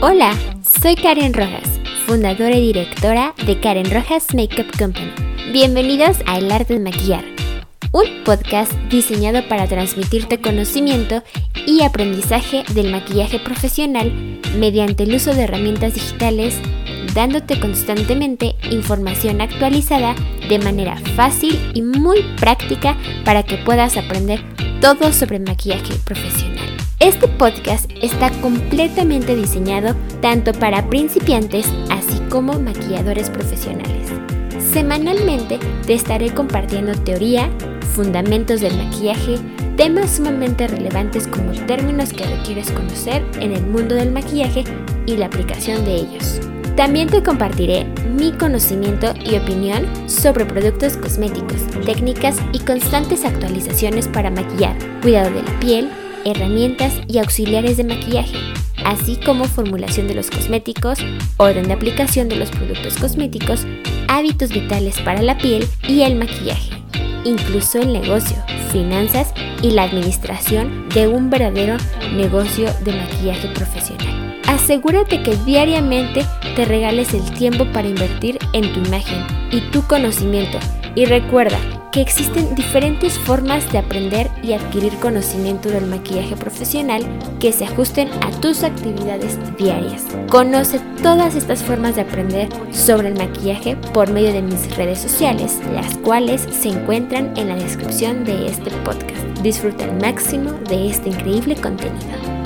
Hola, soy Karen Rojas, fundadora y directora de Karen Rojas Makeup Company. Bienvenidos a El Arte de Maquillar, un podcast diseñado para transmitirte conocimiento y aprendizaje del maquillaje profesional mediante el uso de herramientas digitales, dándote constantemente información actualizada de manera fácil y muy práctica para que puedas aprender todo sobre maquillaje profesional. Este podcast está completamente diseñado tanto para principiantes así como maquilladores profesionales. Semanalmente te estaré compartiendo teoría, fundamentos del maquillaje, temas sumamente relevantes como términos que requieres conocer en el mundo del maquillaje y la aplicación de ellos. También te compartiré mi conocimiento y opinión sobre productos cosméticos, técnicas y constantes actualizaciones para maquillar, cuidado de la piel, herramientas y auxiliares de maquillaje, así como formulación de los cosméticos, orden de aplicación de los productos cosméticos, hábitos vitales para la piel y el maquillaje, incluso el negocio, finanzas y la administración de un verdadero negocio de maquillaje profesional. Asegúrate que diariamente te regales el tiempo para invertir en tu imagen y tu conocimiento y recuerda que existen diferentes formas de aprender y adquirir conocimiento del maquillaje profesional que se ajusten a tus actividades diarias. Conoce todas estas formas de aprender sobre el maquillaje por medio de mis redes sociales, las cuales se encuentran en la descripción de este podcast. Disfruta al máximo de este increíble contenido.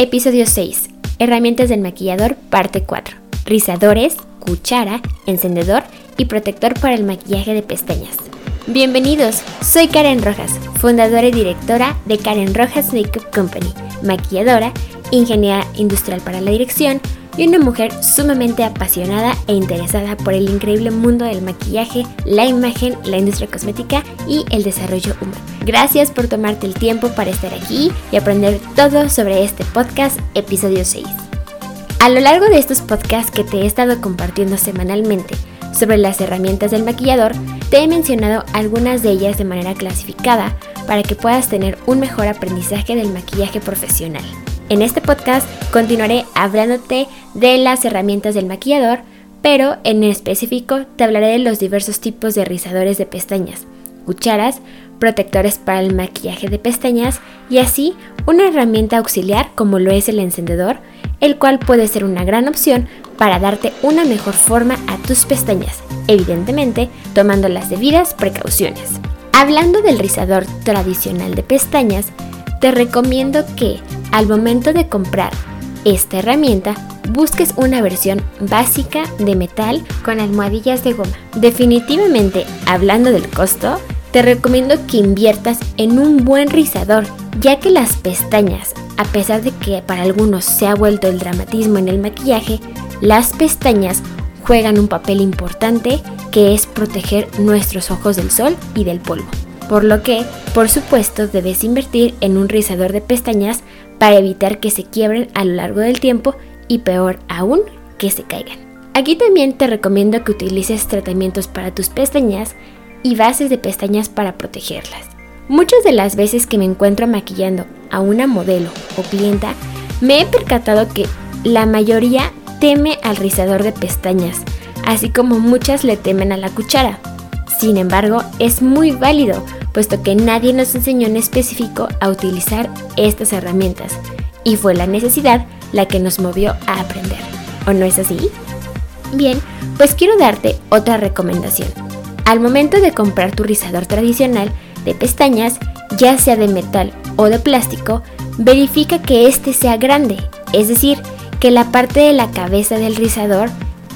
Episodio 6. Herramientas del maquillador, parte 4. Rizadores, cuchara, encendedor y protector para el maquillaje de pestañas. Bienvenidos, soy Karen Rojas, fundadora y directora de Karen Rojas Makeup Company, maquilladora, ingeniera industrial para la dirección, y una mujer sumamente apasionada e interesada por el increíble mundo del maquillaje, la imagen, la industria cosmética y el desarrollo humano. Gracias por tomarte el tiempo para estar aquí y aprender todo sobre este podcast, episodio 6. A lo largo de estos podcasts que te he estado compartiendo semanalmente sobre las herramientas del maquillador, te he mencionado algunas de ellas de manera clasificada para que puedas tener un mejor aprendizaje del maquillaje profesional. En este podcast continuaré hablándote de las herramientas del maquillador, pero en específico te hablaré de los diversos tipos de rizadores de pestañas, cucharas, protectores para el maquillaje de pestañas y así una herramienta auxiliar como lo es el encendedor, el cual puede ser una gran opción para darte una mejor forma a tus pestañas, evidentemente tomando las debidas precauciones. Hablando del rizador tradicional de pestañas, te recomiendo que al momento de comprar esta herramienta busques una versión básica de metal con almohadillas de goma. Definitivamente, hablando del costo, te recomiendo que inviertas en un buen rizador, ya que las pestañas, a pesar de que para algunos se ha vuelto el dramatismo en el maquillaje, las pestañas juegan un papel importante que es proteger nuestros ojos del sol y del polvo por lo que, por supuesto, debes invertir en un rizador de pestañas para evitar que se quiebren a lo largo del tiempo y peor aún, que se caigan. Aquí también te recomiendo que utilices tratamientos para tus pestañas y bases de pestañas para protegerlas. Muchas de las veces que me encuentro maquillando a una modelo o clienta, me he percatado que la mayoría teme al rizador de pestañas, así como muchas le temen a la cuchara. Sin embargo, es muy válido puesto que nadie nos enseñó en específico a utilizar estas herramientas y fue la necesidad la que nos movió a aprender. ¿O no es así? Bien, pues quiero darte otra recomendación. Al momento de comprar tu rizador tradicional de pestañas, ya sea de metal o de plástico, verifica que este sea grande, es decir, que la parte de la cabeza del rizador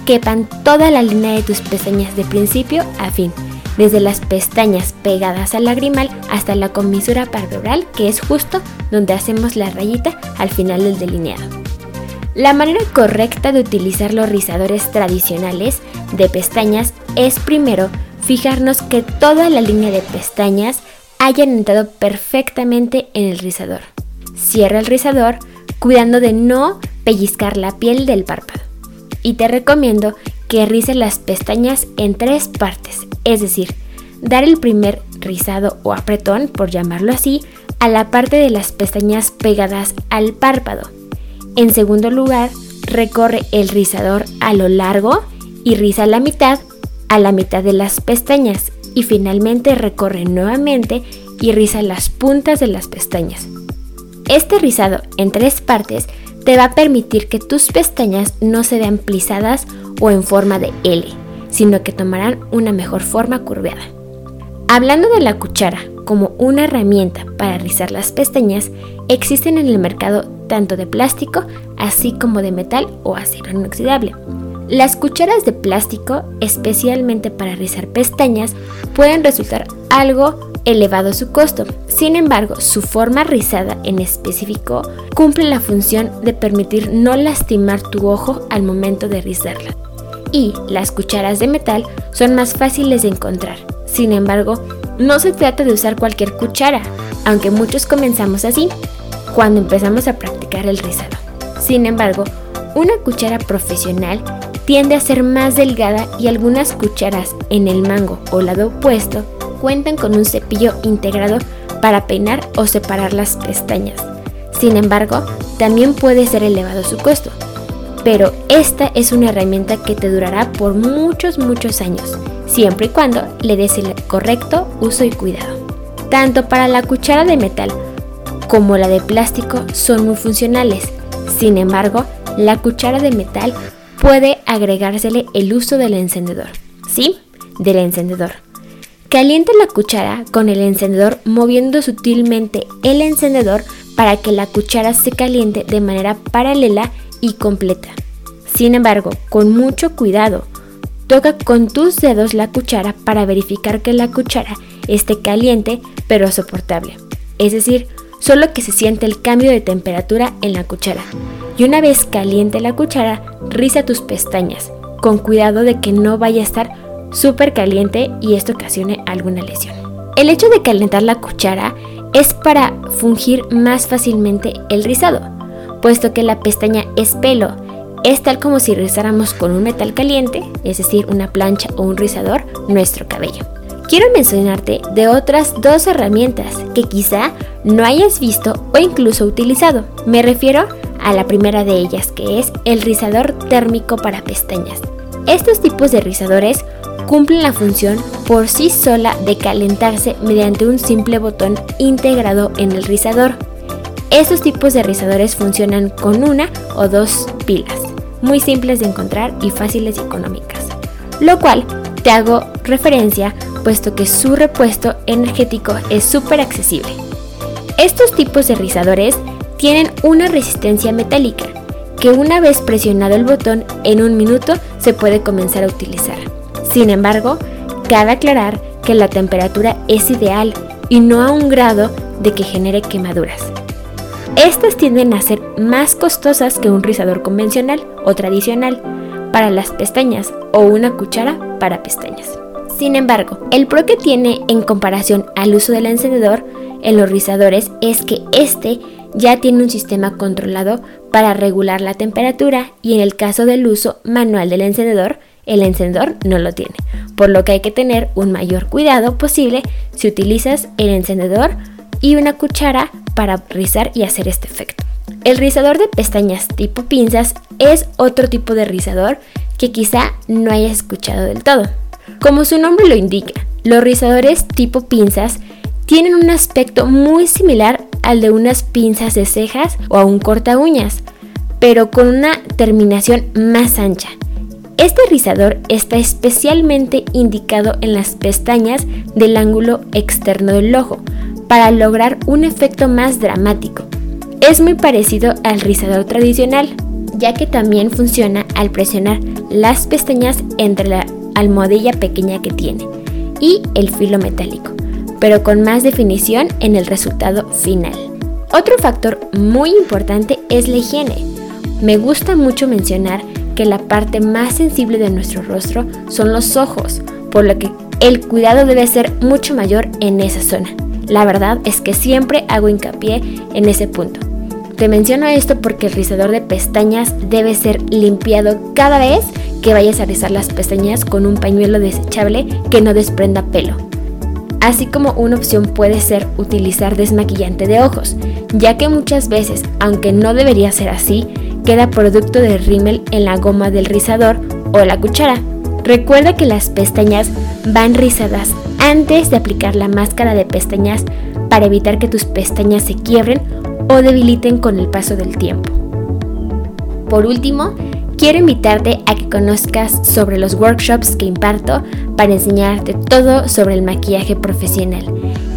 quepan toda la línea de tus pestañas de principio a fin desde las pestañas pegadas al lagrimal hasta la comisura palpebral, que es justo donde hacemos la rayita al final del delineado. La manera correcta de utilizar los rizadores tradicionales de pestañas es primero fijarnos que toda la línea de pestañas hayan entrado perfectamente en el rizador. Cierra el rizador cuidando de no pellizcar la piel del párpado. Y te recomiendo que rices las pestañas en tres partes, es decir, dar el primer rizado o apretón, por llamarlo así, a la parte de las pestañas pegadas al párpado. En segundo lugar, recorre el rizador a lo largo y riza la mitad a la mitad de las pestañas y finalmente recorre nuevamente y riza las puntas de las pestañas. Este rizado en tres partes te va a permitir que tus pestañas no se vean plisadas o en forma de L, sino que tomarán una mejor forma curveada. Hablando de la cuchara como una herramienta para rizar las pestañas, existen en el mercado tanto de plástico así como de metal o acero inoxidable. Las cucharas de plástico, especialmente para rizar pestañas, pueden resultar algo elevado su costo. Sin embargo, su forma rizada en específico cumple la función de permitir no lastimar tu ojo al momento de rizarla. Y las cucharas de metal son más fáciles de encontrar. Sin embargo, no se trata de usar cualquier cuchara, aunque muchos comenzamos así, cuando empezamos a practicar el rizado. Sin embargo, una cuchara profesional tiende a ser más delgada y algunas cucharas en el mango o lado opuesto cuentan con un cepillo integrado para peinar o separar las pestañas. Sin embargo, también puede ser elevado su costo. Pero esta es una herramienta que te durará por muchos, muchos años, siempre y cuando le des el correcto uso y cuidado. Tanto para la cuchara de metal como la de plástico son muy funcionales. Sin embargo, la cuchara de metal puede agregársele el uso del encendedor. ¿Sí? Del encendedor. Caliente la cuchara con el encendedor moviendo sutilmente el encendedor para que la cuchara se caliente de manera paralela y completa. Sin embargo, con mucho cuidado, toca con tus dedos la cuchara para verificar que la cuchara esté caliente pero soportable. Es decir, solo que se siente el cambio de temperatura en la cuchara. Y una vez caliente la cuchara, riza tus pestañas, con cuidado de que no vaya a estar súper caliente y esto ocasione alguna lesión. El hecho de calentar la cuchara es para fungir más fácilmente el rizado, puesto que la pestaña es pelo, es tal como si rizáramos con un metal caliente, es decir, una plancha o un rizador, nuestro cabello. Quiero mencionarte de otras dos herramientas que quizá no hayas visto o incluso utilizado. Me refiero a la primera de ellas, que es el rizador térmico para pestañas. Estos tipos de rizadores cumplen la función por sí sola de calentarse mediante un simple botón integrado en el rizador. Estos tipos de rizadores funcionan con una o dos pilas, muy simples de encontrar y fáciles y económicas, lo cual te hago referencia puesto que su repuesto energético es súper accesible. Estos tipos de rizadores tienen una resistencia metálica que una vez presionado el botón en un minuto se puede comenzar a utilizar. Sin embargo, cabe aclarar que la temperatura es ideal y no a un grado de que genere quemaduras. Estas tienden a ser más costosas que un rizador convencional o tradicional para las pestañas o una cuchara para pestañas. Sin embargo, el pro que tiene en comparación al uso del encendedor en los rizadores es que este ya tiene un sistema controlado para regular la temperatura y en el caso del uso manual del encendedor, el encendedor no lo tiene, por lo que hay que tener un mayor cuidado posible si utilizas el encendedor y una cuchara para rizar y hacer este efecto. El rizador de pestañas tipo pinzas es otro tipo de rizador que quizá no hayas escuchado del todo. Como su nombre lo indica, los rizadores tipo pinzas tienen un aspecto muy similar al de unas pinzas de cejas o a un corta uñas, pero con una terminación más ancha. Este rizador está especialmente indicado en las pestañas del ángulo externo del ojo para lograr un efecto más dramático. Es muy parecido al rizador tradicional, ya que también funciona al presionar las pestañas entre la almohadilla pequeña que tiene y el filo metálico pero con más definición en el resultado final. Otro factor muy importante es la higiene. Me gusta mucho mencionar que la parte más sensible de nuestro rostro son los ojos, por lo que el cuidado debe ser mucho mayor en esa zona. La verdad es que siempre hago hincapié en ese punto. Te menciono esto porque el rizador de pestañas debe ser limpiado cada vez que vayas a rizar las pestañas con un pañuelo desechable que no desprenda pelo. Así como una opción puede ser utilizar desmaquillante de ojos, ya que muchas veces, aunque no debería ser así, queda producto de rímel en la goma del rizador o la cuchara. Recuerda que las pestañas van rizadas antes de aplicar la máscara de pestañas para evitar que tus pestañas se quiebren o debiliten con el paso del tiempo. Por último, quiero invitarte a que conozcas sobre los workshops que imparto para enseñarte todo sobre el maquillaje profesional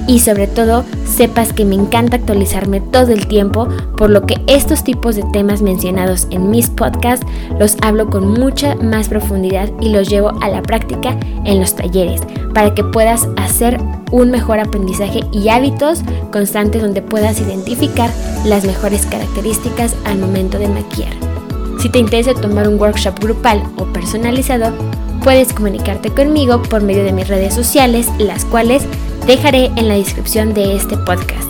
y sobre todo sepas que me encanta actualizarme todo el tiempo, por lo que estos tipos de temas mencionados en mis podcasts los hablo con mucha más profundidad y los llevo a la práctica en los talleres, para que puedas hacer un mejor aprendizaje y hábitos constantes donde puedas identificar las mejores características al momento de maquillar. Si te interesa tomar un workshop grupal o personalizado, puedes comunicarte conmigo por medio de mis redes sociales, las cuales dejaré en la descripción de este podcast.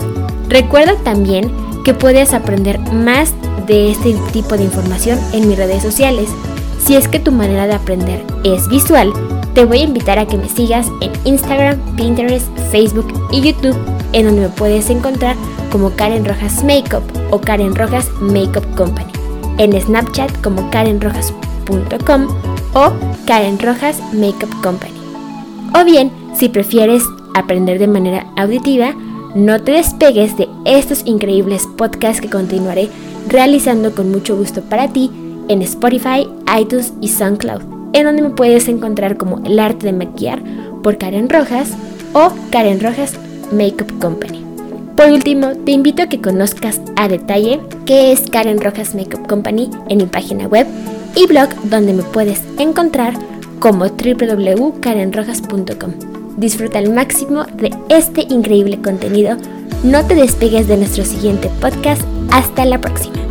Recuerda también que puedes aprender más de este tipo de información en mis redes sociales. Si es que tu manera de aprender es visual, te voy a invitar a que me sigas en Instagram, Pinterest, Facebook y YouTube, en donde me puedes encontrar como Karen Rojas Makeup o Karen Rojas Makeup Company. En Snapchat como karenrojas.com o Karen Rojas Makeup Company. O bien, si prefieres aprender de manera auditiva, no te despegues de estos increíbles podcasts que continuaré realizando con mucho gusto para ti en Spotify, iTunes y SoundCloud, en donde me puedes encontrar como El Arte de Maquillar por Karen Rojas o Karen Rojas Makeup Company. Por último, te invito a que conozcas a detalle qué es Karen Rojas Makeup Company en mi página web y blog donde me puedes encontrar como www.karenrojas.com. Disfruta al máximo de este increíble contenido. No te despegues de nuestro siguiente podcast. Hasta la próxima.